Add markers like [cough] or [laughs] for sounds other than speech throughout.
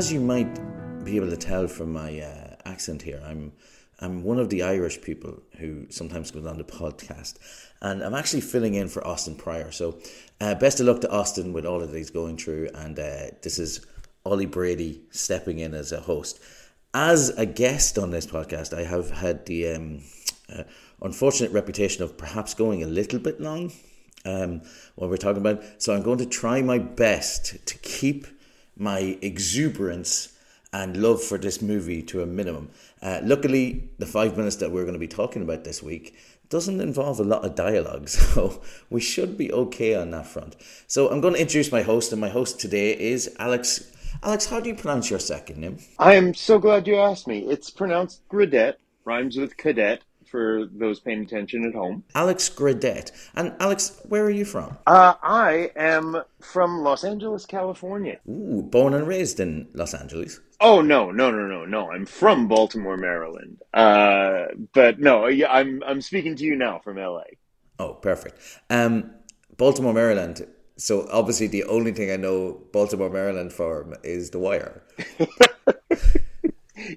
As you might be able to tell from my uh, accent here, I'm I'm one of the Irish people who sometimes goes on the podcast, and I'm actually filling in for Austin Pryor. So, uh, best of luck to Austin with all that he's going through, and uh, this is Ollie Brady stepping in as a host. As a guest on this podcast, I have had the um, uh, unfortunate reputation of perhaps going a little bit long um, what we're talking about. So I'm going to try my best to keep my exuberance and love for this movie to a minimum. Uh, luckily, the five minutes that we're going to be talking about this week doesn't involve a lot of dialogue, [laughs] so we should be okay on that front. So I'm going to introduce my host, and my host today is Alex. Alex, how do you pronounce your second name? I am so glad you asked me. It's pronounced Gradet, rhymes with cadet, for those paying attention at home. Alex Gradet. And Alex, where are you from? Uh, I am from Los Angeles, California. Ooh, born and raised in Los Angeles. Oh no, no, no, no, no! I'm from Baltimore, Maryland. Uh, but no, yeah, I'm I'm speaking to you now from LA. Oh, perfect. Um, Baltimore, Maryland. So obviously, the only thing I know Baltimore, Maryland for is The Wire. [laughs]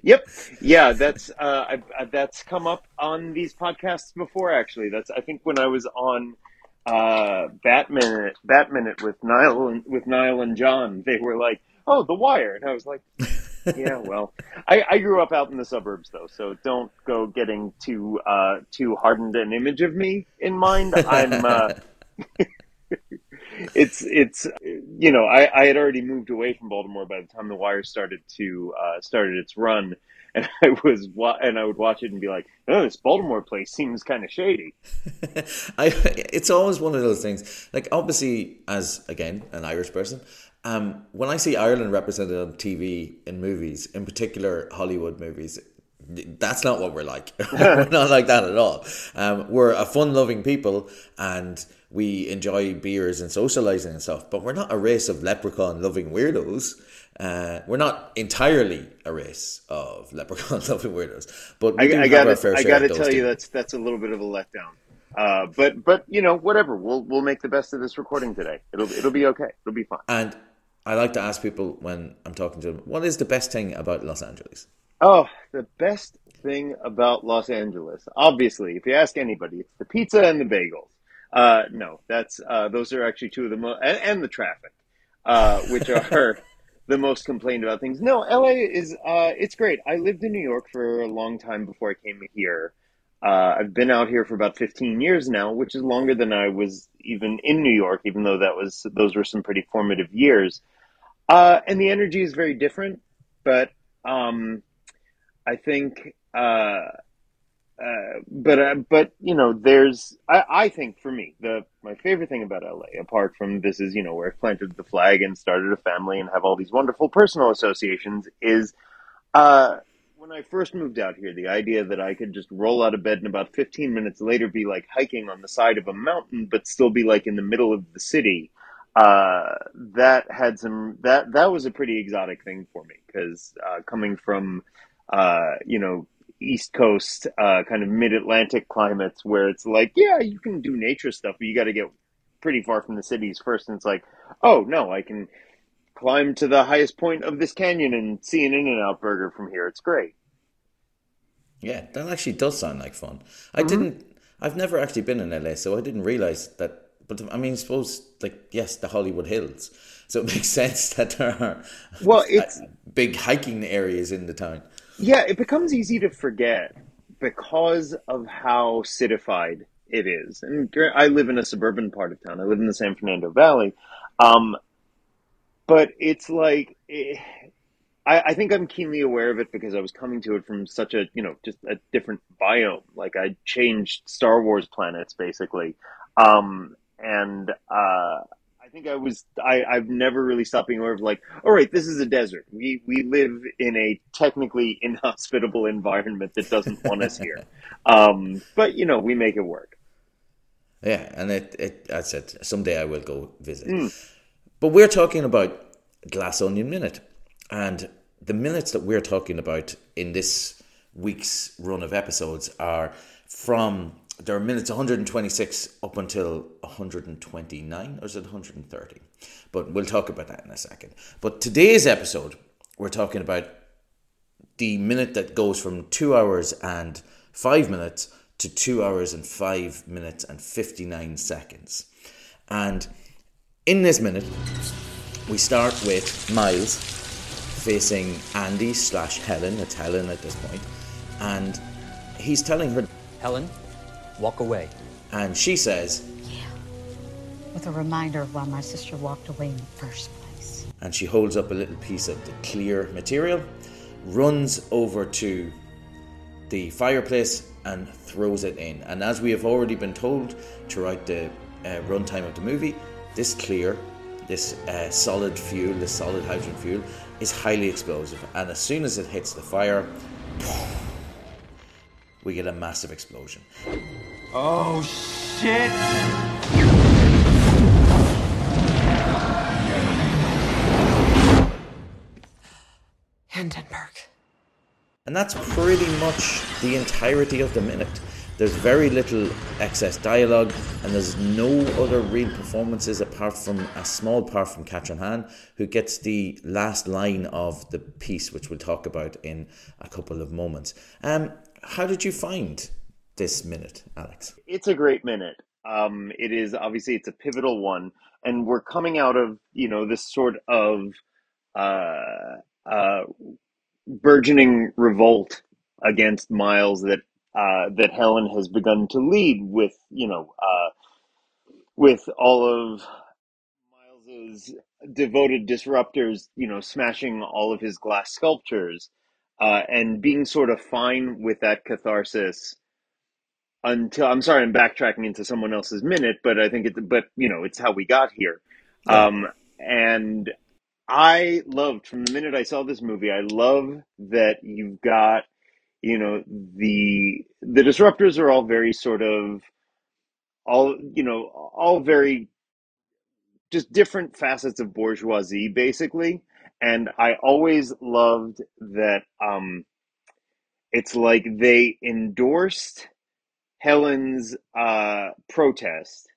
Yep. Yeah, that's uh, I, I, that's come up on these podcasts before. Actually, that's I think when I was on uh, Batman Batman with Niall and, with Niall and John, they were like, "Oh, The Wire," and I was like, [laughs] "Yeah, well, I, I grew up out in the suburbs though, so don't go getting too uh, too hardened an image of me in mind. I'm." Uh, [laughs] it's it's you know I, I had already moved away from Baltimore by the time The Wire started to uh, started its run, [laughs] and I was and I would watch it and be like, oh, this Baltimore place seems kind of shady. [laughs] I it's always one of those things. Like obviously, as again an Irish person, um, when I see Ireland represented on TV in movies, in particular Hollywood movies, that's not what we're like. [laughs] we're not like that at all. Um, we're a fun-loving people, and we enjoy beers and socializing and stuff. But we're not a race of leprechaun-loving weirdos. Uh, we're not entirely a race of leprechaun-loving [laughs] weirdos. But I, I got to, I got to tell you that's that's a little bit of a letdown. Uh, but but you know whatever. We'll we'll make the best of this recording today. It'll it'll be okay. It'll be fine. And I like to ask people when I'm talking to them, what is the best thing about Los Angeles? Oh, the best thing about Los Angeles, obviously, if you ask anybody, it's the pizza and the bagels. Uh, no, that's uh, those are actually two of the most, and, and, the traffic, uh, which are [laughs] the most complained about things. No, LA is uh, it's great. I lived in New York for a long time before I came here. Uh, I've been out here for about 15 years now, which is longer than I was even in New York, even though that was those were some pretty formative years. Uh, and the energy is very different, but um, I think, uh, but uh, but you know, there's I, I think for me the my favorite thing about LA, apart from this is you know where I planted the flag and started a family and have all these wonderful personal associations, is uh, when I first moved out here, the idea that I could just roll out of bed and about 15 minutes later be like hiking on the side of a mountain, but still be like in the middle of the city. Uh, that had some that that was a pretty exotic thing for me because uh, coming from uh, you know, East Coast, uh, kind of mid Atlantic climates where it's like, yeah, you can do nature stuff, but you got to get pretty far from the cities first. And it's like, oh, no, I can climb to the highest point of this canyon and see an In N Out burger from here. It's great. Yeah, that actually does sound like fun. I mm-hmm. didn't, I've never actually been in LA, so I didn't realize that. But I mean, suppose, like, yes, the Hollywood Hills. So it [laughs] makes sense that there are well, [laughs] it's big hiking areas in the town. Yeah, it becomes easy to forget because of how citified it is. And I live in a suburban part of town. I live in the San Fernando Valley. Um, but it's like, it, eh, I, I, think I'm keenly aware of it because I was coming to it from such a, you know, just a different biome. Like I changed Star Wars planets basically. Um, and, uh, think I was I, I've never really stopped being aware of like, all right, this is a desert. We we live in a technically [laughs] inhospitable environment that doesn't want us here. [laughs] Um, but you know, we make it work. Yeah, and it, it that's it. Someday I will go visit. Mm. But we're talking about Glass Onion Minute. And the minutes that we're talking about in this week's run of episodes are from there are minutes 126 up until 129, or is it 130? But we'll talk about that in a second. But today's episode, we're talking about the minute that goes from two hours and five minutes to two hours and five minutes and 59 seconds. And in this minute, we start with Miles facing Andy slash Helen. It's Helen at this point, and he's telling her, Helen, walk away. and she says, Yeah. With a reminder of why my sister walked away in the first place. and she holds up a little piece of the Klear material, runs over to the fireplace and throws it in. And as we have already been told throughout the uh, runtime of the movie, this Klear, this uh, solid fuel, this solid hydrogen fuel, is highly explosive. And as soon as it hits the fire, we get a massive explosion. Oh shit! Hindenburg. And that's pretty much the entirety of the minute. There's very little excess dialogue, and there's no other real performances apart from a small part from Kathryn Hahn, who gets the last line of the piece, which we'll talk about in a couple of moments. Um, how did you find this minute, Alex? it's a great minute. Um, it is obviously it's a pivotal one, and we're coming out of you know this sort of uh, uh, burgeoning revolt against Miles that uh, that Helen has begun to lead with you know uh, with all of Miles's devoted disruptors, you know, smashing all of his glass sculptures, uh, and being sort of fine with that catharsis until I'm sorry, I'm backtracking into someone else's minute, but I think it, but you know, it's how we got here. Yeah. Um, and I loved from the minute I saw this movie, I love that you've got, you know, the, the disruptors are all very sort of, all, you know, all very just different facets of bourgeoisie, basically. And I always loved that, um, it's like they endorsed Helen's uh, protest,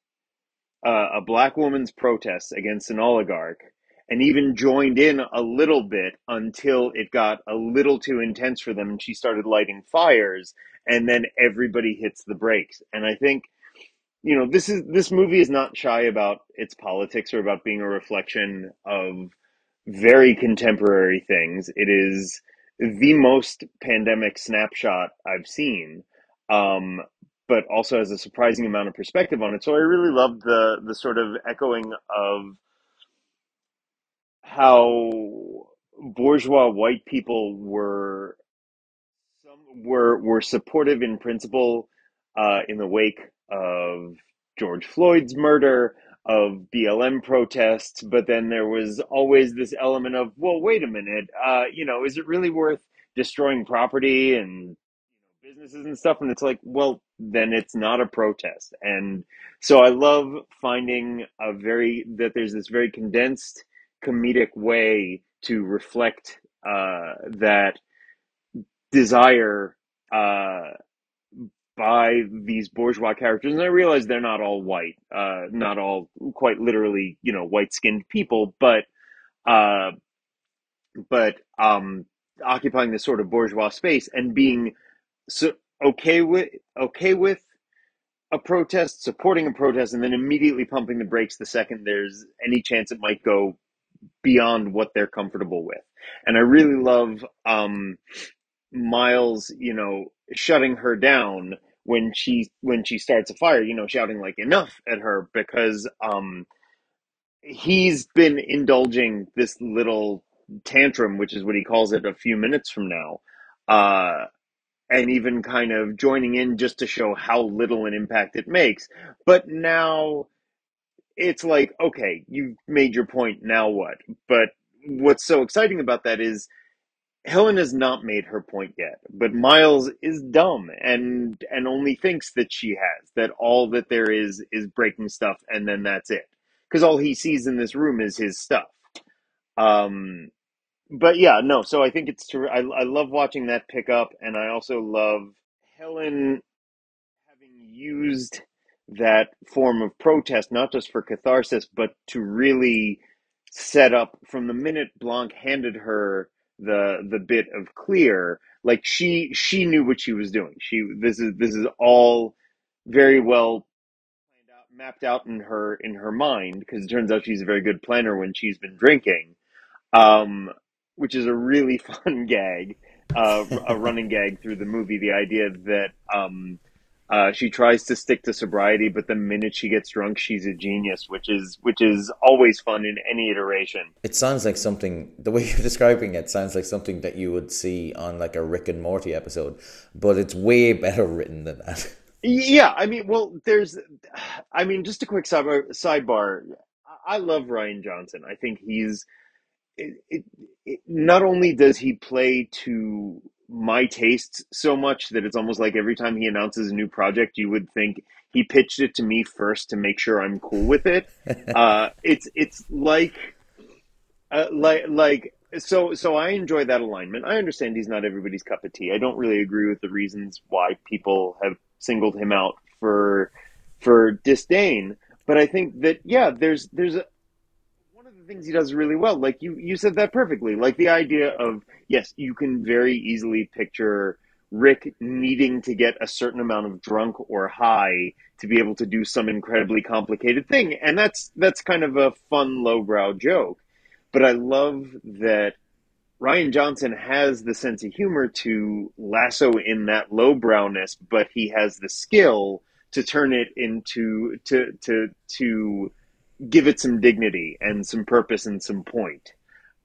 uh, a black woman's protest against an oligarch, and even joined in a little bit until it got a little too intense for them and she started lighting fires, and then everybody hits the brakes. And I think, you know, this is this movie is not shy about its politics or about being a reflection of very contemporary things. It is the most pandemic snapshot I've seen. Um, but also has a surprising amount of perspective on it. So I really loved the the sort of echoing of how bourgeois white people were some were were supportive in principle uh, in the wake of George Floyd's murder, of BLM protests, but then there was always this element of, well, wait a minute, uh, you know, is it really worth destroying property and businesses and stuff? And it's like, well, then it's not a protest. And so I love finding a very that there's this very condensed comedic way to reflect uh, that desire uh, by these bourgeois characters. And I realize they're not all white, uh, not all quite literally, you know, white skinned people, but uh, but um, occupying this sort of bourgeois space and being so okay with okay with a protest, supporting a protest, and then immediately pumping the brakes the second there's any chance it might go beyond what they're comfortable with. And I really love um, Miles, you know, shutting her down when she when she starts a fire, you know, shouting like enough at her because um, he's been indulging this little tantrum, which is what he calls it, a few minutes from now. Uh, and even kind of joining in just to show how little an impact it makes. But now it's like, okay, you've made your point, now what? But what's so exciting about that is Helen has not made her point yet, but Miles is dumb and and only thinks that she has that all that there is is breaking stuff and then that's it. Cuz all he sees in this room is his stuff. Um but yeah, no. So I think it's true. I I love watching that pick up, and I also love Helen having used that form of protest not just for catharsis, but to really set up from the minute Blanc handed her the the bit of Klear, like she she knew what she was doing. She this is this is all very well mapped out in her in her mind because it turns out she's a very good planner when she's been drinking, um, which is a really [laughs] fun gag, uh, a running gag through the movie. The idea that um, uh, she tries to stick to sobriety, but the minute she gets drunk, she's a genius, which is which is always fun in any iteration. It sounds like something. The way [laughs] you're describing it sounds like something that you would see on like a Rick and Morty episode, but it's way [laughs] better written than that. Yeah, I mean, well, there's, I mean, just a quick sidebar. sidebar I love Rian Johnson. I think he's it, it, it, not only does he play to my tastes so much that it's almost like every time he announces a new project, you would think he pitched it to me first to make sure I'm cool with it. [laughs] uh, it's it's like uh, like like so so I enjoy that alignment. I understand he's not everybody's cup of tea. I don't really agree with the reasons why people have singled him out for for disdain. But I think that yeah, there's there's a one of the things he does really well. Like you you said that perfectly. Like the idea of yes, you can very easily picture Rick needing to get a certain amount of drunk or high to be able to do some incredibly complicated thing, and that's that's kind of a fun lowbrow joke. But I love that Rian Johnson has the sense of humor to lasso in that lowbrowness, but he has the skill to turn it into to to to give it some dignity and some purpose and some point.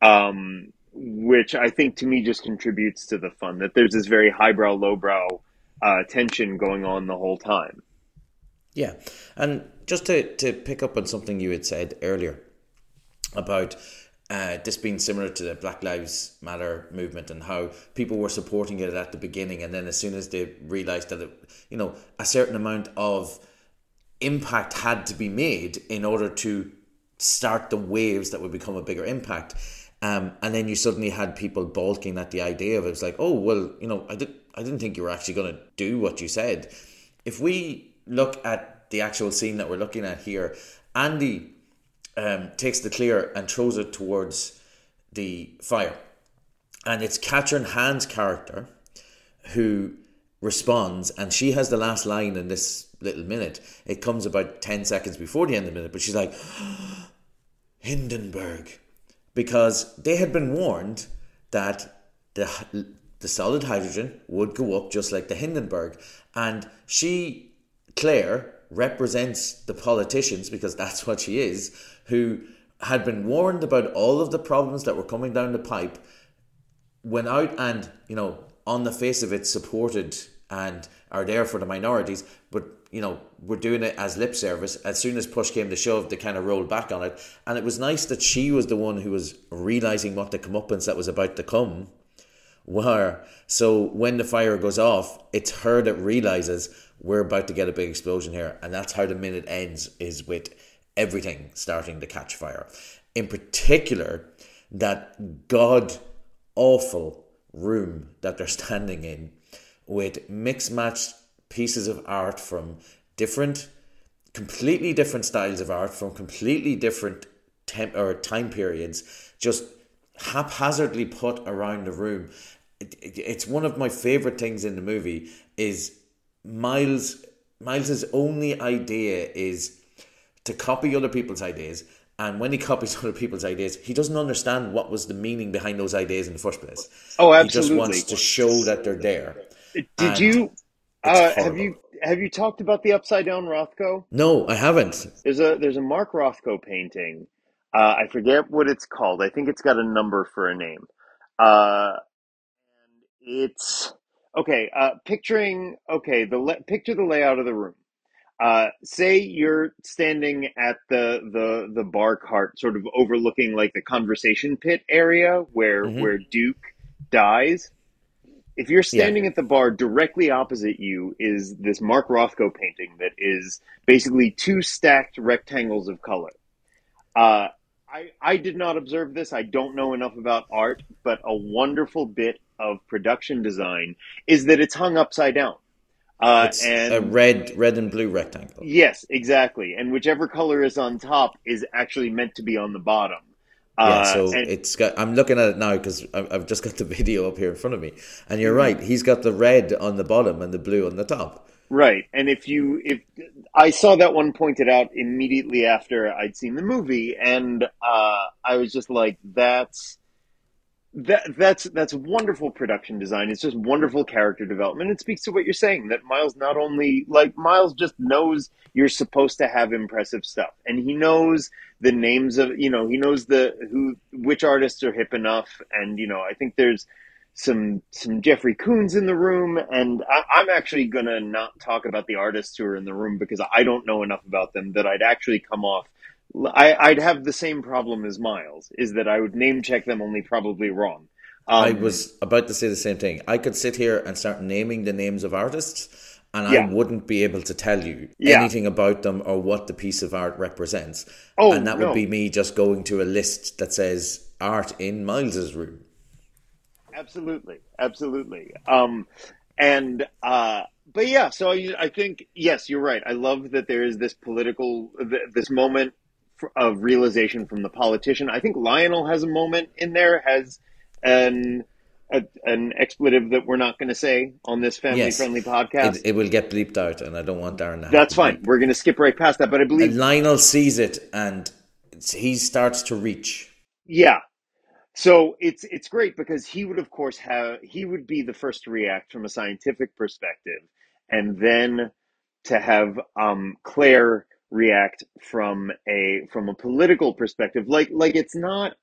Um, which I think to me just contributes to the fun that there's this very highbrow, lowbrow uh, tension going on the whole time. Yeah, and just to to pick up on something you had said earlier about uh, this being similar to the Black Lives Matter movement and how people were supporting it at the beginning, and then as soon as they realized that it, you know a certain amount of impact had to be made in order to start the waves that would become a bigger impact. Um, and then you suddenly had people balking at the idea of it. was like, oh well, you know, I did I didn't think you were actually going to do what you said. If we look at the actual scene that we're looking at here, Andy um, takes the Klear and throws it towards the fire. And it's Kathryn Hahn's character who responds, and she has the last line in this little minute. It comes about 10 seconds before the end of the minute, but she's like, [gasps] Hindenburg. Because they had been warned that the, the solid hydrogen would go up just like the Hindenburg. And she, Claire, represents the politicians, because that's what she is, who had been warned about all of the problems that were coming down the pipe, went out and, you know, on the face of it, supported and are there for the minorities, but you know, we're doing it as lip service. As soon as push came to shove, they kind of rolled back on it. And it was nice that she was the one who was realizing what the comeuppance that was about to come were. So when the fire goes off, it's her that realizes we're about to get a big explosion here. And that's how the minute ends is with everything starting to catch fire. In particular, that god awful room that they're standing in with mixed matched pieces of art from different, completely different styles of art from completely different temp or time periods, just haphazardly put around the room. It, it, it's one of my favorite things in the movie. Is Miles Miles's only idea is to copy other people's ideas. And when he copies [laughs] other people's ideas, he doesn't understand what was the meaning behind those ideas in the first place. Oh, absolutely. He just wants to show that they're there. Did and you uh, have you have you talked about the upside down Rothko? No, I haven't. There's a there's a Mark Rothko painting. Uh, I forget what it's called. I think it's got a number for a name. Uh, it's okay. Uh, picturing okay the le- picture the layout of the room. Uh, say you're standing at the the the bar cart, sort of overlooking like the conversation pit area where mm-hmm. where Duke dies. If you're standing yeah. at the bar, directly opposite you is this Mark Rothko painting that is basically two stacked rectangles of color. Uh, I, I did not observe this. I don't know enough about art, but a wonderful bit of production design is that it's hung upside down. Uh, It's and a red, red and blue rectangle. yes, exactly. And whichever color is on top is actually meant to be on the bottom. Yeah, Uh, so and- it's got. I'm looking at it now because I've just got the [laughs] video up here in front of me, and you're Mm-hmm. right. He's got the red on the bottom and the blue on the top. Right. And if you if I saw that one pointed out immediately after I'd seen the movie and uh I was just like that's that that's that's wonderful production design. It's just wonderful character development. It speaks to what you're saying that Miles not only like Miles just knows you're supposed to have impressive stuff and he knows the names of you know he knows the who which artists are hip enough and you know I think there's some some Jeffrey Koons in the room, and I, I'm actually gonna not talk about the artists who are in the room because I don't know enough about them that I'd actually come off. I, I'd have the same problem as Miles, is that I would name check them only probably wrong. Um, I was about to say the same thing. I could sit here and start naming the names of artists, and Yeah. I wouldn't be able to tell you Yeah. anything about them or what the piece of art represents. Oh, and that no. would be me just going to a list that says art in Miles's room. Absolutely, absolutely. Um, and uh, but yeah, so I, I think yes, you're right. I love that there is this political th- this moment of realization from the politician. I think Lionel has a moment in there has an a, an expletive that we're not going to say on this family Yes. friendly podcast. It, it will get bleeped out, and I don't want Darren to have That's fine. bleep. We're going to skip right past that. But I believe And Lionel sees it, and he starts to reach. Yeah. So it's it's great because he would of course have he would be the first to react from a scientific perspective and then to have um Claire react from a from a political perspective like like it's not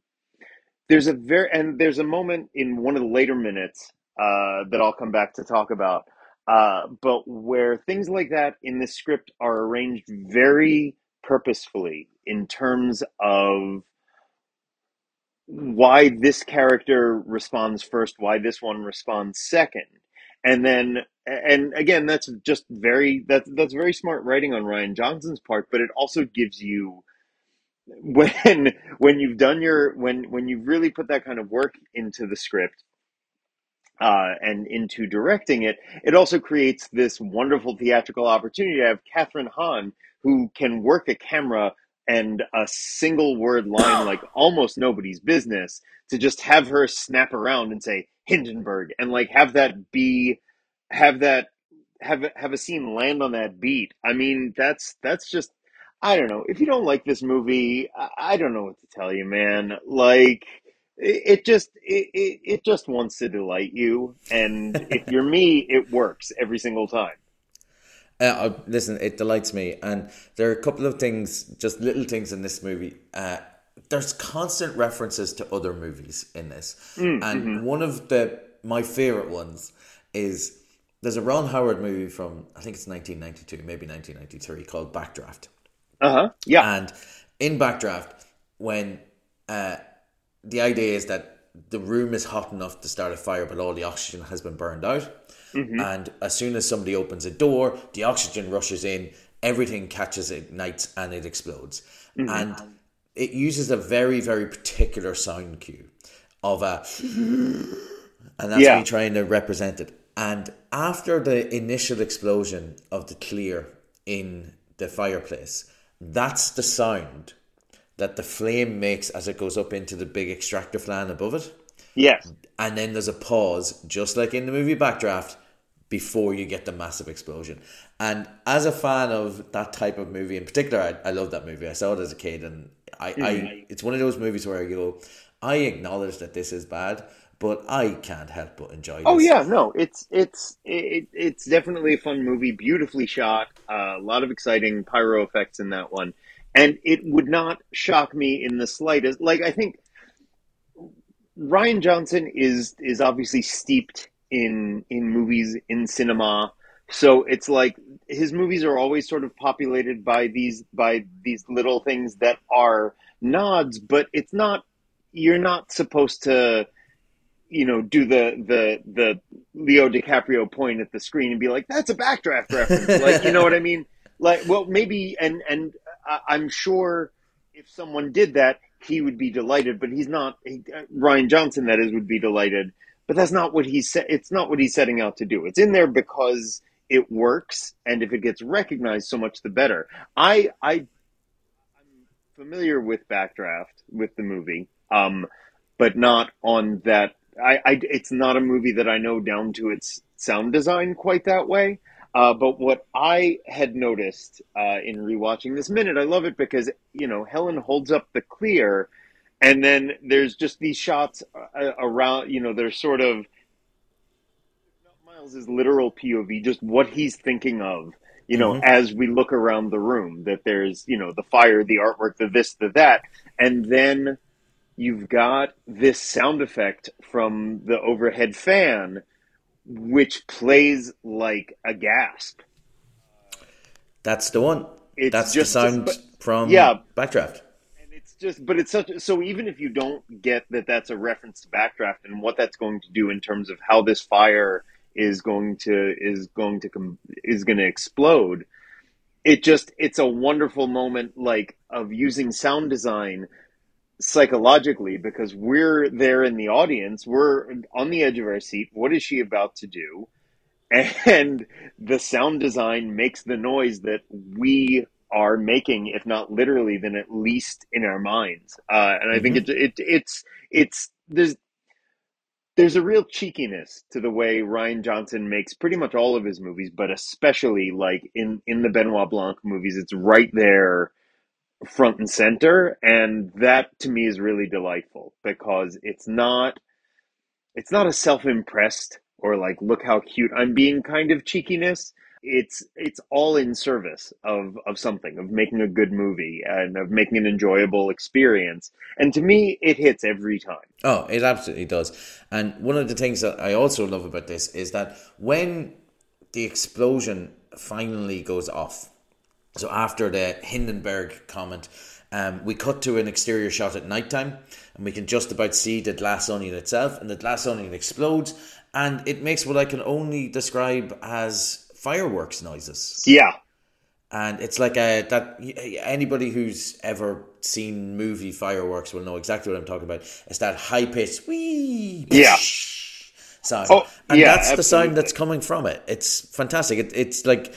there's a very and there's a moment in one of the later minutes uh that I'll come back to talk about uh but where things like that in this script are arranged very purposefully in terms of why this character responds first, why this one responds second. And then and again that's just very that's that's very smart writing on Rian Johnson's part, but it also gives you when when you've done your when when you've really put that kind of work into the script uh, and into directing it, it also creates this wonderful theatrical opportunity to have Kathryn Hahn, who can work a camera and a single word line like [coughs] almost nobody's business, to just have her snap around and say Hindenburg and like have that be, have that, have have a scene land on that beat. I mean, that's that's just, I don't know. If you don't like this movie, I, I don't know what to tell you, man. Like it, it just it, it, it just wants to delight you and [laughs] if you're me it works every single time Uh, uh, listen, it delights me, and there are a couple of things, just little things in this movie. Uh, there's constant references to other movies in this, and one of the my favorite ones is there's a Ron Howard movie from I think it's 1992, maybe 1993, called Backdraft. Uh-huh yeah And in Backdraft, when uh, the idea is that the room is hot enough to start a fire, but all the oxygen has been burned out. And as soon as somebody opens a door, the oxygen rushes in, everything catches, ignites, and it explodes. And it uses a very, very particular sound cue of a, [gasps] and that's Yeah. me trying to represent it. And after the initial explosion of the Klear in the fireplace, that's the sound that the flame makes as it goes up into the big extractor fan above it. yes And then there's a pause, just like in the movie Backdraft, before you get the massive explosion. And as a fan of that type of movie in particular, I, I love that movie. I saw it as a kid, and I, I mm. it's one of those movies where I go, I acknowledge that this is bad, but I can't help but enjoy this. oh yeah no it's it's it, it's definitely a fun movie beautifully shot uh, a lot of exciting pyro effects in that one and it would not shock me in the slightest like i think Rian Johnson is is obviously steeped in in movies in cinema so it's like his movies are always sort of populated by these by these little things that are nods but it's not you're not supposed to you know do the the the Leo DiCaprio point at the screen and be like that's a backdraft reference [laughs] like you know what I mean like well maybe and and I'm sure if someone did that he would be delighted but he's not he, uh, Rian Johnson that is would be delighted but that's not what he's set it's not what he's setting out to do it's in there because it works, and if it gets recognized, so much the better. I I I'm familiar with Backdraft with the movie, um, but not on that. I, I it's not a movie that I know down to its sound design quite that way. Uh, but what I had noticed uh, in rewatching this minute, I love it because you know Helen holds up the Klear, and then there's just these shots uh, around. You know, they're sort of Miles' literal POV, just what he's thinking of. You know, Mhm. as we look around the room, that there's you know the fire, the artwork, the this, the that, and then you've got this sound effect from the overhead fan, which plays like a gasp. That's the one. It's That's just- the sound but- from yeah. Backdraft. And it's just, but it's such. So even if you don't get that, that's a reference to Backdraft and what that's going to do in terms of how this fire is going to is going to come is going to explode. It just it's a wonderful moment, like of using sound design psychologically because we're there in the audience, we're on the edge of our seat. What is she about to do? And the sound design makes the noise that we are making, if not literally, then at least in our minds. Uh, and I think it, it it's it's there's there's a real cheekiness to the way Rian Johnson makes pretty much all of his movies, but especially like in in the Benoit Blanc movies, it's right there front and center and that to me is really delightful because it's not it's not a self-impressed or like look how cute I'm being kind of cheekiness. It's it's all in service of of something of making a good movie and of making an enjoyable experience. And to me it hits every time. Oh, it absolutely does. And one of the things that I also love about this is that when the explosion finally goes off, so after the Hindenburg comment, um, we cut to an exterior shot at nighttime, and we can just about see the glass onion itself, and the glass onion explodes, and it makes what I can only describe as fireworks noises yeah and it's like a that anybody who's ever seen movie fireworks will know exactly what I'm talking about. It's that high pitched wee Yeah. sound, Oh, and yeah, that's the sound that's coming from it. It's fantastic. It, it's like.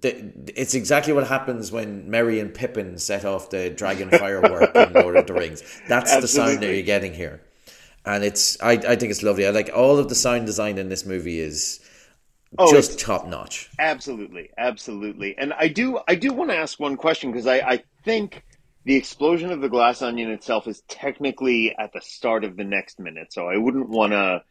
The, it's exactly what happens when Merry and Pippin set off the dragon firework in Lord of the Rings. That's the sound that you're getting here, and it's I, I think it's lovely. I like all of the sound design in this movie is Oh, just top notch. Absolutely, absolutely. And I do, I do want to ask one question because I, I think the explosion of the glass onion itself is technically at the start of the next minute. So I wouldn't want to,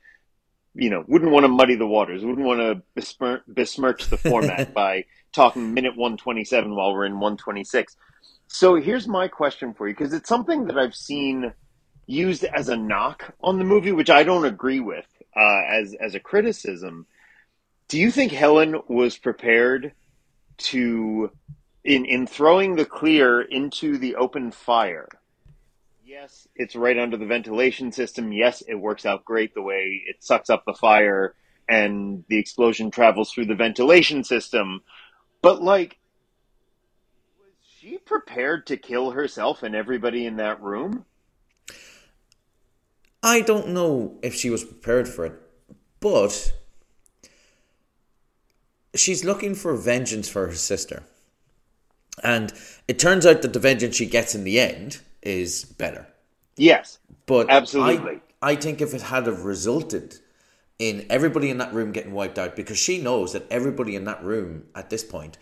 you know, wouldn't want to muddy the waters. Wouldn't want to besmirch, besmirch the format [laughs] by talking minute one twenty seven while we're in one twenty six. So here's my question for you because it's something that I've seen used as a knock on the movie, which I don't agree with uh, as as a criticism. Do you think Helen was prepared to in in throwing the Klear into the open fire? Yes, it's right under the ventilation system. Yes, it works out great the way it sucks up the fire and the explosion travels through the ventilation system. But like was she prepared to kill herself and everybody in that room? I don't know if she was prepared for it, but she's looking for vengeance for her sister. And it turns out that the vengeance she gets in the end is better. Yes. But Absolutely. I, I think if it had have resulted in everybody in that room getting wiped out, because she knows that everybody in that room at this point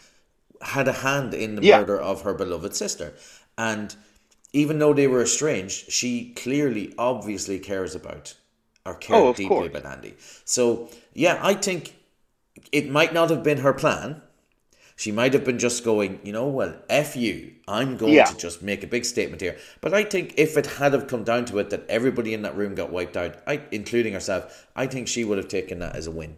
had a hand in the Yeah. murder of her beloved sister. And even though they were estranged, she clearly, obviously cares about or cared Oh, deeply course. about Andy. So, yeah, I think it might not have been her plan. She might have been just going, you know, well, F you. I'm going Yeah. to just make a big statement here. But I think if it had have come down to it that everybody in that room got wiped out, I, including herself, I think she would have taken that as a win.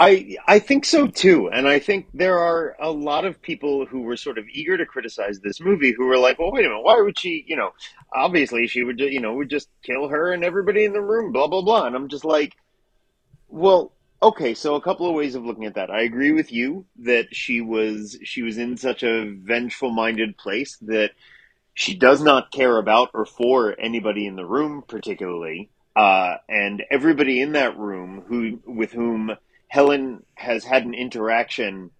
I I think so too, and I think there are a lot of people who were sort of eager to criticize this movie who were like, "Well, wait a minute, why would she? You know, obviously she would, you know, would just kill her and everybody in the room, blah blah blah." And I'm just like, "Well, okay, so a couple of ways of looking at that. I agree with you that she was she was in such a vengeful minded place that she does not care about or for anybody in the room particularly, uh, and everybody in that room who with whom." Helen has had an interaction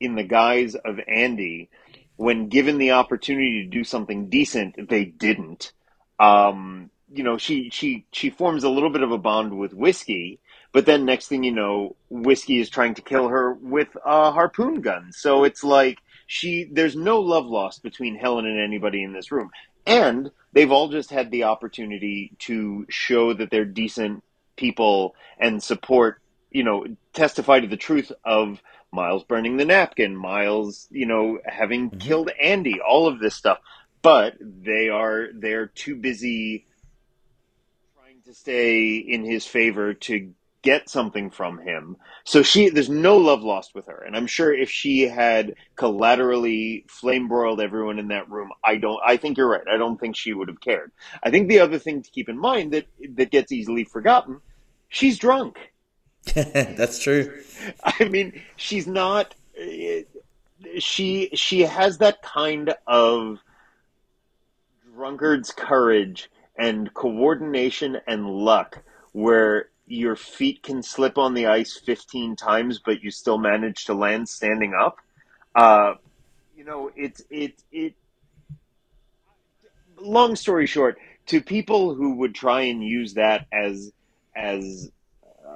in the guise of Andy when given the opportunity to do something decent, they didn't. Um, you know, she she she forms a little bit of a bond with whiskey, but then next thing you know, whiskey is trying to kill her with a harpoon gun. So it's like she there's no love lost between Helen and anybody in this room. And they've all just had the opportunity to show that they're decent people and support, you know, testify to the truth of Miles burning the napkin, Miles, you know, having mm-hmm. killed Andy, all of this stuff. But they are they're too busy trying to stay in his favor to get something from him. So she there's no love lost with her. And I'm sure if she had collaterally flame broiled everyone in that room, I don't I think you're right. I don't think she would have cared. I think the other thing to keep in mind that that gets easily forgotten, she's drunk. [laughs] That's true. I mean, she's not she she has that kind of drunkard's courage and coordination and luck where your feet can slip on the ice 15 times, but you still manage to land standing up. Uh, you know, it's it it. Long story short, to people who would try and use that as as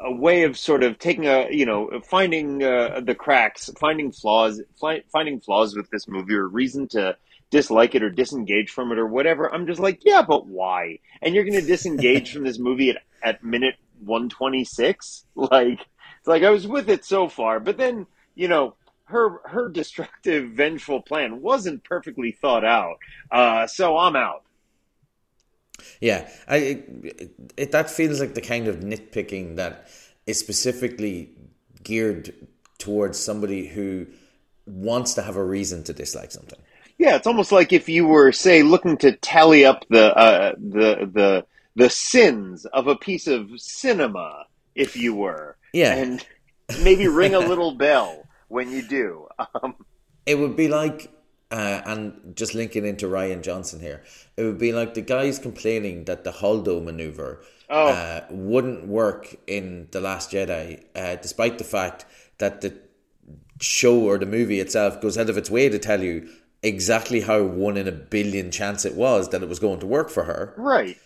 a way of sort of taking a you know finding uh, the cracks, finding flaws, fi- finding flaws with this movie or reason to dislike it or disengage from it or whatever. I'm just like, yeah, but why? And you're going to disengage [laughs] from this movie at, at minute 126. [laughs] Like it's like I was with it so far, but then you know her her destructive, vengeful plan wasn't perfectly thought out. Uh, so I'm out. Yeah, I it, it, that feels like the kind of nitpicking that is specifically geared towards somebody who wants to have a reason to dislike something. Yeah, it's almost like if you were, say, looking to tally up the uh, the the the sins of a piece of cinema, if you were. Yeah. And maybe ring a [laughs] little bell when you do. Um, it would be like, uh, and just linking into Rian Johnson here, it would be like the guys complaining that the Holdo maneuver oh. uh, wouldn't work in The Last Jedi, uh, despite the fact that the show or the movie itself goes out of its way to tell you exactly how one in a billion chance it was that it was going to work for her. Right.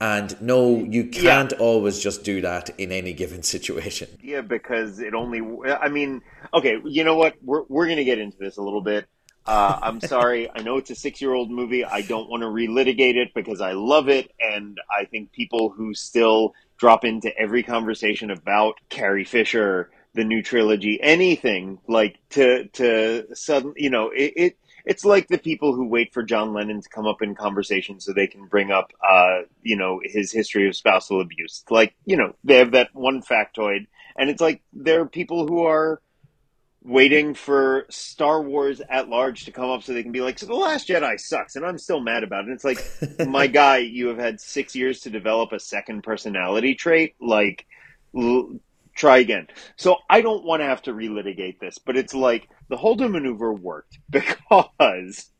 And no, you can't yeah. always just do that in any given situation. Yeah, because it only. I mean, okay, you know what? We're we're gonna get into this a little bit. Uh, I'm sorry. [laughs] I know it's a six year old movie. I don't want to relitigate it because I love it, and I think people who still drop into every conversation about Carrie Fisher, the new trilogy, anything like to to sudden, you know, it, it it's like the people who wait for John Lennon to come up in conversation so they can bring up, uh, you know, his history of spousal abuse. Like, you know, they have that one factoid, and it's like there are people who are waiting for Star Wars at large to come up so they can be like, so the Last Jedi sucks, and I'm still mad about it. And it's like, [laughs] my guy, you have had six years to develop a second personality trait. Like, l- try again. So I don't want to have to relitigate this, but it's like the Holdo maneuver worked [laughs] because,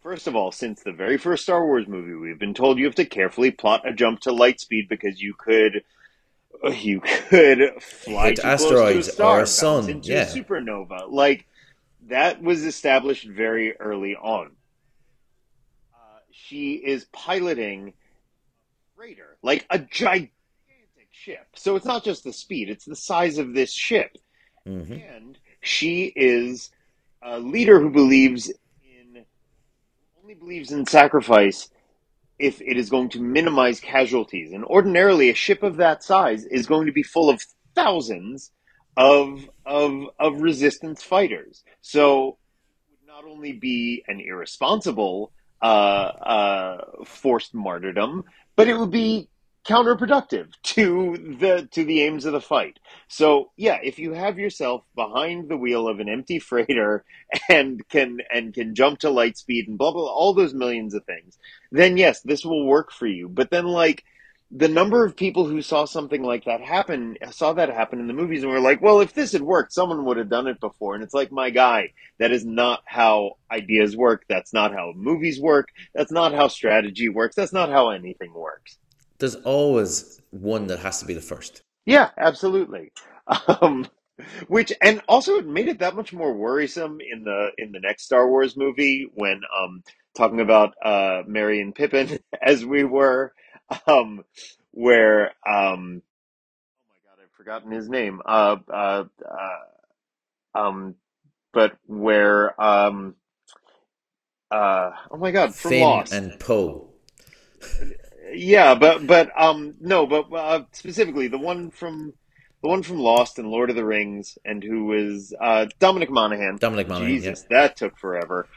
first of all, since the very first Star Wars movie, we've been told you have to carefully plot a jump to light speed because you could. [laughs] You could fly Hit asteroids to a star, or a sun, into yeah. a supernova. Like that was established very early on. Uh, she is piloting a freighter, like a gigantic ship. So it's not just the speed; it's the size of this ship. Mm-hmm. And she is a leader who believes in only believes in sacrifice if it is going to minimize casualties. And ordinarily, a ship of that size is going to be full of thousands of of of resistance fighters. So, it would not only be an irresponsible uh, uh, forced martyrdom, but it would be counterproductive to the to the aims of the fight. So yeah, if you have yourself behind the wheel of an empty freighter and can and can jump to light speed and blah blah, blah all those millions of things, then yes, this will work for you. But then like the number of people who saw something like that happen saw that happen in the movies and were like, well, if this had worked, someone would have done it before. And it's like, my guy, that is not how ideas work. That's not how movies work. That's not how strategy works. That's not how anything works there's always one that has to be the first. Yeah, absolutely. Um, which and also it made it that much more worrisome in the in the next Star Wars movie when um talking about uh Merry and Pippin [laughs] as we were um where um oh my god I've forgotten his name uh uh, uh um but where um uh oh my god from Finn Lost and Poe. [laughs] yeah but but um no but uh, specifically the one from the one from Lost and Lord of the Rings, and who was uh, Dominic Monaghan. Dominic Monaghan, Jesus, that took forever.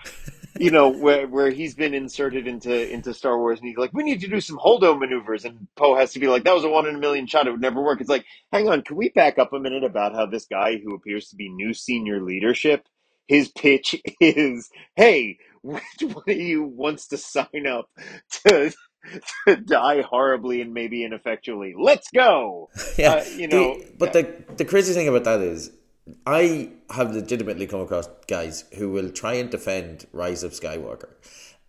you know, where where he's been inserted into into Star Wars, and he's like, "We need to do some holdo maneuvers," and Poe has to be like, "That was a one in a million shot; it would never work." It's like, hang on, can we back up a minute about how this guy who appears to be new senior leadership, his pitch [laughs] is, "Hey, which one of you wants to sign up to?" [laughs] to die horribly and maybe ineffectually. Let's go. [laughs] Yeah, Uh, you know, the, but the the crazy thing about that is, I have legitimately come across guys who will try and defend Rise of Skywalker,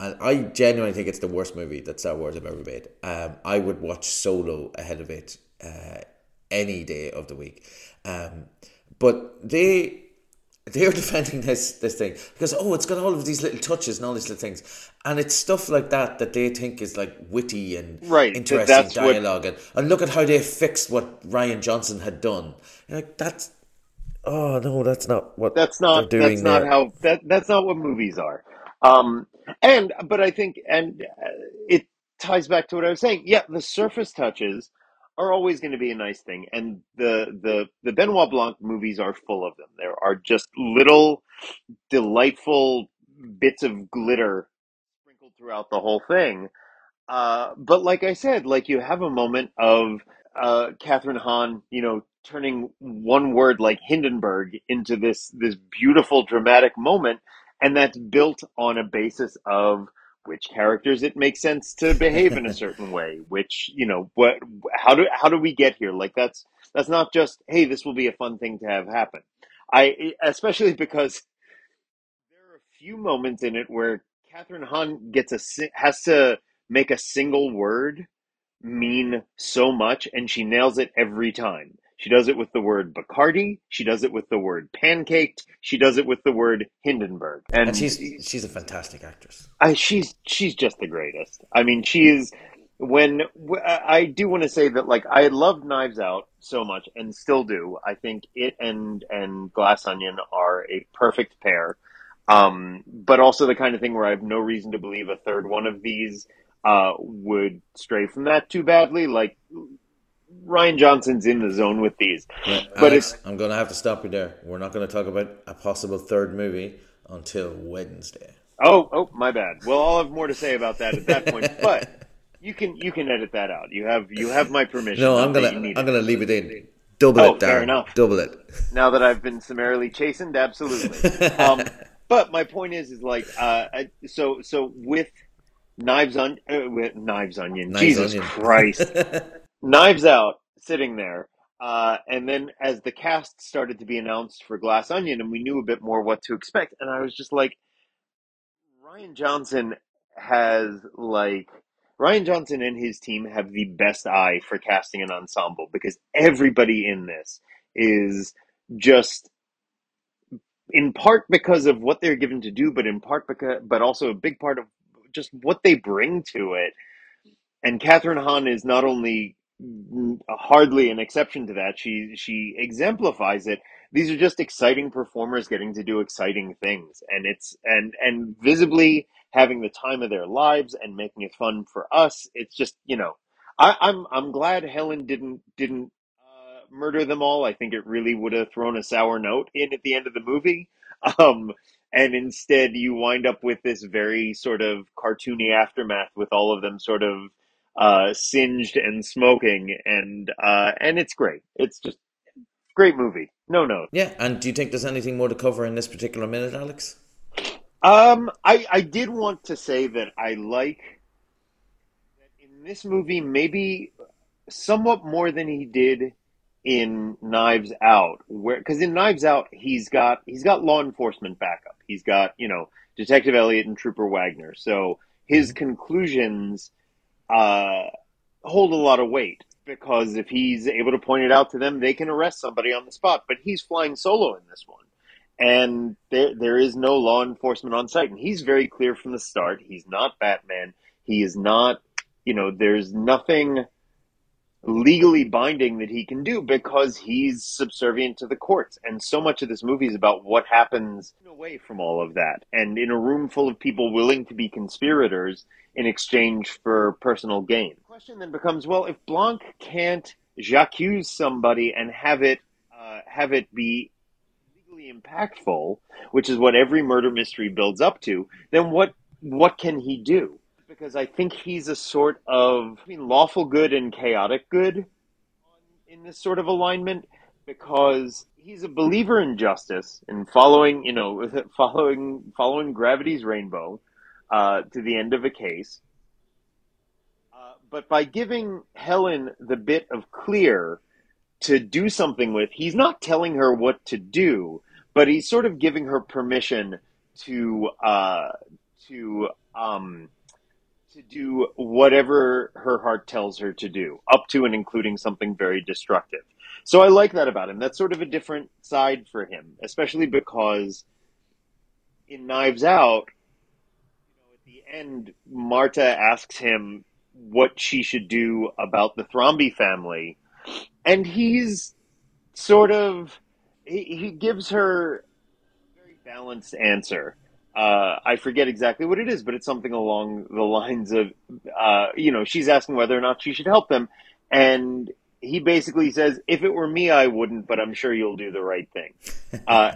and I genuinely think it's the worst movie that Star Wars have ever made. Um, I would watch Solo ahead of it uh, any day of the week, um, but they they're [laughs] defending this this thing. Because oh it's got all of these little touches and all these little things. And it's stuff like that that they think is like witty and Right, interesting that's what- dialogue. And, and look at how they fixed what Rian Johnson had done. You're like that's oh no that's not what that's not they're doing that's not there. how that that's not what movies are. Um and but i think and it ties back to what i was saying. Yeah the surface touches are always going to be a nice thing and the the the benoit blanc movies are full of them. There are just little delightful bits of glitter sprinkled throughout the whole thing. Uh, but like I said, like you have a moment of uh, Kathryn Hahn, you know, turning one word like Hindenburg into this this beautiful dramatic moment, and that's built on a basis of which characters it makes sense to behave in a [laughs] certain way. Which you know, what how do how do we get here? Like that's that's not just hey, this will be a fun thing to have happen. I especially because there are a few moments in it where Kathryn Hahn gets a has to make a single word mean so much, and she nails it every time. She does it with the word Bacardi. She does it with the word pancaked. She does it with the word Hindenburg. And, and she's she's a fantastic actress I, she's she's just the greatest. I mean, she is. When I do want to say that, like, I loved Knives Out so much, and still do. I think it and and Glass Onion are a perfect pair. Um, but also the kind of thing where I have no reason to believe a third one of these uh, would stray from that too badly. Like Rian Johnson's in the zone with these, Right, but Alex, it's I'm going to have to stop you there we're not going to talk about a possible third movie until Wednesday oh oh my bad. Well, I'll have more to say about that at that point, [laughs] but. You can you can edit that out. You have you have my permission. no I'm gonna I'm it. gonna leave it in double Oh, it fair Darren enough. double it now that I've been summarily chastened, absolutely. [laughs] Um, but my point is, is like, uh, I- so so with knives on uh, with knives onion, Knives Jesus Onion. Christ, [laughs] knives out, sitting there, uh, and then as the cast started to be announced for Glass Onion, and we knew a bit more what to expect, and I was just like, Rian Johnson has like. Rian Johnson and his team have the best eye for casting an ensemble because everybody in this is just in part because of what they're given to do, but in part because, but also a big part of just what they bring to it. And Kathryn Hahn is not only hardly an exception to that; she she exemplifies it. These are just exciting performers getting to do exciting things, and it's and and visibly having the time of their lives and making it fun for us. It's just you know, I, I'm I'm glad Helen didn't didn't uh, murder them all. I think it really would have thrown a sour note in at the end of the movie. [laughs] Um, and instead, you wind up with this very sort of cartoony aftermath with all of them sort of uh, singed and smoking, and uh, and it's great. It's just great movie. No no. Yeah, and do you think there's anything more to cover in this particular minute, Alex? Um, I I did want to say that I like that in this movie maybe somewhat more than he did in Knives Out, where because in Knives Out he's got he's got law enforcement backup. He's got you know Detective Elliot and Trooper Wagner, so his conclusions uh, hold a lot of weight. because if he's able to point it out to them, they can arrest somebody on the spot. But he's flying solo in this one, and there there is no law enforcement on site, and he's very clear from the start. He's not Batman. He is not. You know, there's nothing legally binding that he can do because he's subservient to the courts. And so much of this movie is about what happens away from all of that. And in a room full of people willing to be conspirators in exchange for personal gain. The question then becomes, well, if Blanc can't j'accuse somebody and have it uh, have it be legally impactful, which is what every murder mystery builds up to, then what what can he do? Because I think he's a sort of I mean, lawful good and chaotic good in this sort of alignment because he's a believer in justice and following, you know, [laughs] following following gravity's rainbow uh, to the end of a case. Uh, but by giving Helen the bit of Klear to do something with, he's not telling her what to do, but he's sort of giving her permission to uh, to um, do whatever her heart tells her to do, up to and including something very destructive. So I like that about him. That's sort of a different side for him, especially because in Knives Out, you know, at the end, Marta asks him what she should do about the Thrombey family, and he's sort of he, he gives her a very balanced answer uh, I forget exactly what it is, but it's something along the lines of, uh, you know, she's asking whether or not she should help them. And he basically says, if it were me, I wouldn't, but I'm sure you'll do the right thing. [laughs] uh,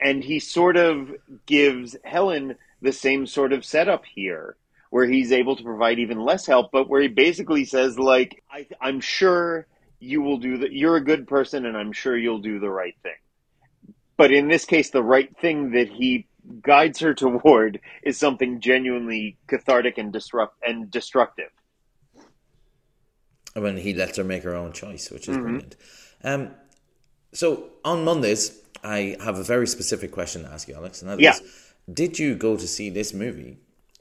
and he sort of gives Helen the same sort of setup here, where he's able to provide even less help, but where he basically says, like, I, I'm sure you will do that. You're a good person, and I'm sure you'll do the right thing. But in this case, the right thing that he guides her toward is something genuinely cathartic and disrupt and destructive. When he lets her make her own choice, which is mm-hmm. brilliant. Um, so on Mondays, I have a very specific question to ask you, Alex, and that yeah. is, did you go to see this movie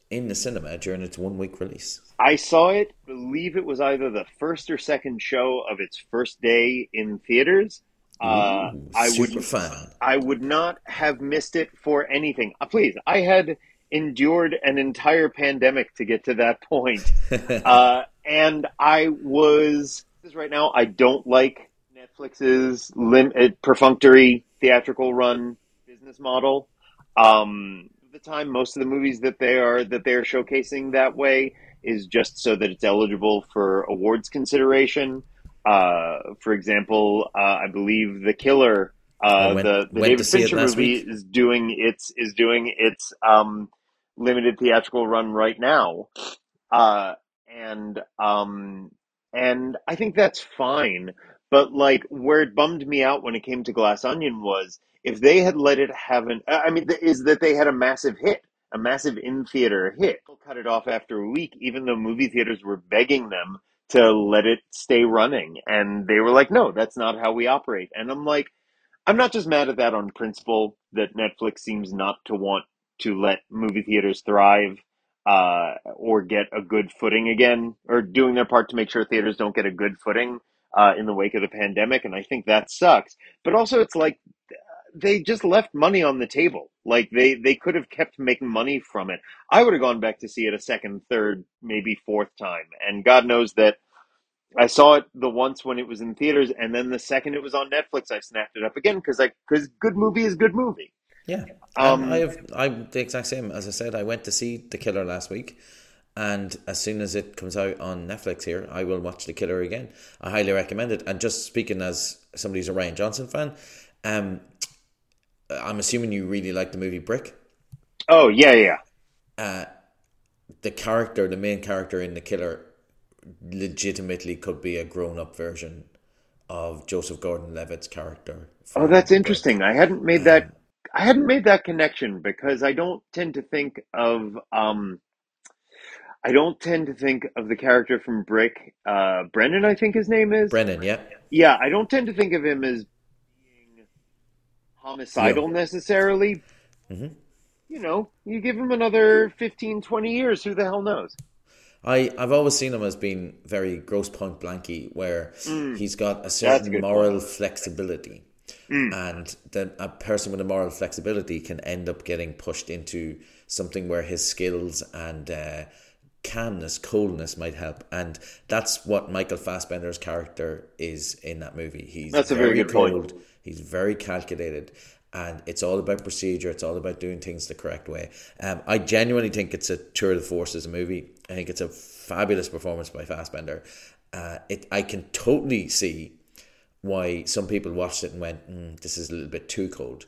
in the cinema during its one week release? I saw it. Believe it was either the first or second show of its first day in theaters. Uh, Ooh, I would fan. I would not have missed it for anything. Uh, please, I had endured an entire pandemic to get to that [laughs] point, [laughs] uh, and I was right now. I don't like Netflix's lim- uh, perfunctory theatrical run business model. Um, the time, most of the movies that they are that they are showcasing that way is just so that it's eligible for awards consideration. Uh, for example, uh, I believe The Killer, uh, went, the, the David Fincher movie, week. is doing its is doing its um, limited theatrical run right now, uh, and um, and I think that's fine. But like where it bummed me out when it came to Glass Onion was if they had let it have an I mean is that they had a massive hit, a massive in theater hit. Cut it off after a week, even though movie theaters were begging them to let it stay running. And they were like, no, that's not how we operate. And I'm like, I'm not just mad at that on principle that Netflix seems not to want to let movie theaters thrive uh, or get a good footing again, or doing their part to make sure theaters don't get a good footing uh, in the wake of the pandemic. And I think that sucks. But also, it's like they just left money on the table. Like they they could have kept making money from it. I would have gone back to see it a second, third, maybe fourth time. And God knows that I saw it the once when it was in theaters, and then the second it was on Netflix, I snapped it up again because I because good movie is good movie. Yeah, um, I have I'm the exact same. As I said, I went to see The Killer last week. And as soon as it comes out on Netflix here, I will watch The Killer again. I highly recommend it. And just speaking as somebody who's a Rian Johnson fan, um, I'm assuming you really like the movie Brick. Oh yeah, yeah. Uh, the character, the main character in the killer, legitimately could be a grown-up version of Joseph Gordon-Levitt's character. Oh, that's Brick. interesting. I hadn't made um, that. I hadn't made that connection because I don't tend to think of. Um, I don't tend to think of the character from Brick. Uh, Brennan, I think his name is. Brennan, yeah. Yeah, I don't tend to think of him as homicidal yeah. necessarily. Mm-hmm. You know, you give him another 15, 20 years, who the hell knows? I, I've always seen him as being very Grosse Pointe Blanky, where he's got a Mm. a certain good moral flexibility. Mm. And that a person with a moral flexibility can end up getting pushed into something where his skills and uh, calmness, coldness might help. And that's what Michael Fassbender's character is in that movie. He's That's a very good point. He's very calculated, and it's all about procedure. It's all about doing things the correct way. Um, I genuinely think it's a tour de force as a movie. I think it's a fabulous performance by Fassbender. Uh, it I can totally see why some people watched it and went, mm, "This is a little bit too cold,"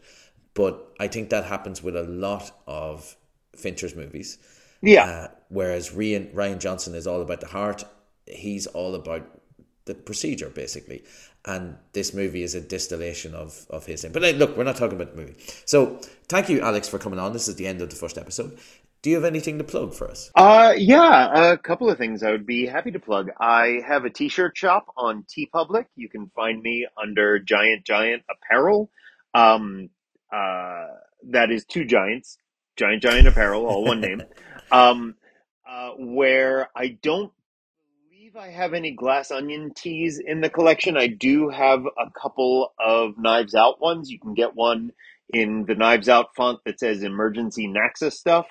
but I think that happens with a lot of Fincher's movies. Yeah. Uh, whereas Rian, Rian Johnson is all about the heart. He's all about the procedure, basically. And this movie is a distillation of, of his. But uh, look, we're not talking about the movie. So thank you, Alex, for coming on. This is the end of the first episode. Do you have anything to plug for us? Uh, yeah, a couple of things I would be happy to plug. I have a t-shirt shop on TeePublic. You can find me under Giant Giant Apparel. Um, uh, that is two giants, Giant Giant Apparel, all one name. [laughs] Um, uh, where I don't believe I have any glass onion teas in the collection. I do have a couple of Knives Out ones. You can get one in the Knives Out font that says Emergency Naxa stuff.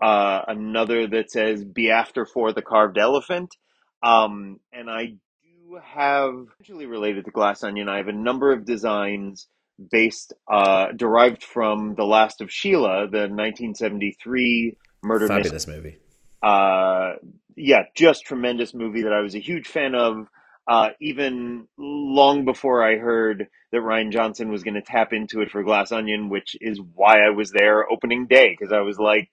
Uh, another that says "Be after for the carved elephant," um, and I do have actually related to Glass Onion. I have a number of designs based uh, derived from The Last of Sheila, the 1973 murder mystery movie. Uh, yeah, just tremendous movie that I was a huge fan of. Uh, even long before I heard that Rian Johnson was going to tap into it for Glass Onion, which is why I was there opening day because I was like,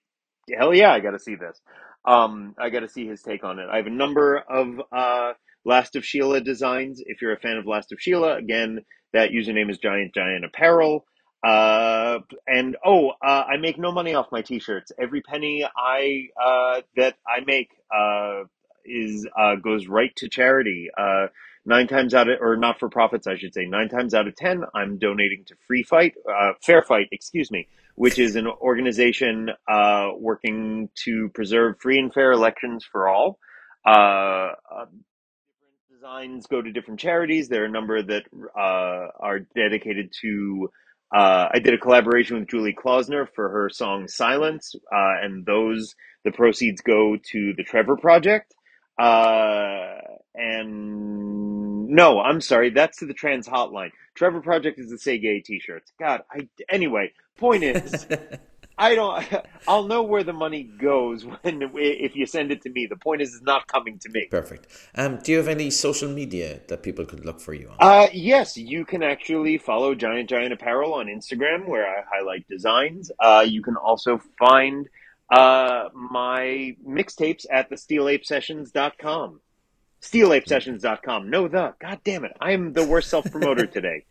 hell yeah, I got to see this. Um, I got to see his take on it. I have a number of uh, Last of Sheila designs. If you're a fan of Last of Sheila, again, that username is Giant Giant Apparel. Uh, and oh, uh, I make no money off my t-shirts. Every penny I uh, that I make uh, is uh, goes right to charity. Uh, nine times out of or not for profits, I should say. Nine times out of ten, I'm donating to Free Fight, uh, Fair Fight, excuse me, which is an organization uh, working to preserve free and fair elections for all. Uh, uh, designs go to different charities. There are a number that uh, are dedicated to. Uh, I did a collaboration with Julie Klausner for her song "Silence," uh, and those the proceeds go to the Trevor Project. Uh, and no, I'm sorry, that's to the Trans Hotline. Trevor Project is the Say Gay T-shirts. God, I anyway. Point is, [laughs] I don't. [laughs] I'll know where the money goes [laughs] when if you send it to me. The point is, it's not coming to me. Perfect. Um, do you have any social media that people could look for you on? Uh, yes, you can actually follow Giant Giant Apparel on Instagram, where I highlight designs. Uh, you can also find uh, my mixtapes at the steelapesessions.com. Steelapesessions.com. No, the. God damn it. I am the worst self promoter [laughs] today.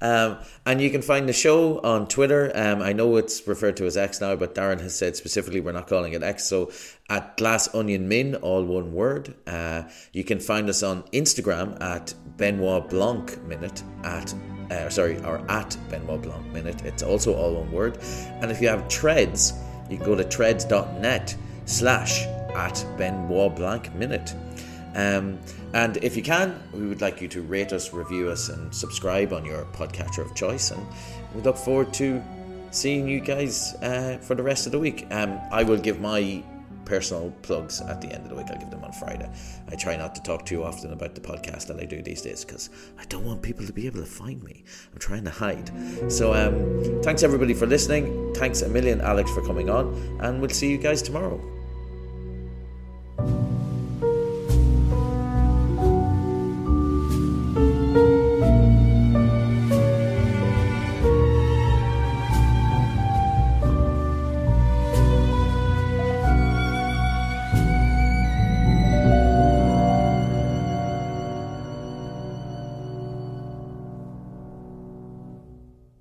Um, and you can find the show on Twitter. Um, I know it's referred to as X now, but Darren has said specifically we're not calling it X. So at Glass Onion Min, all one word. Uh, you can find us on Instagram at Benoit Blanc Minute at. Uh, sorry, or at Benoit Blanc Minute. It's also all one word. And if you have Threads, you can go to threads.net slash at Benoit Blanc Minute. Um, and if you can, we would like you to rate us, review us, and subscribe on your podcatcher of choice. And we look forward to seeing you guys uh, for the rest of the week. Um, I will give my personal plugs at the end of the week. I'll give them on Friday. I try not to talk too often about the podcast that I do these days because I don't want people to be able to find me. I'm trying to hide. So um, thanks everybody for listening. Thanks a million, Alex, for coming on, and we'll see you guys tomorrow.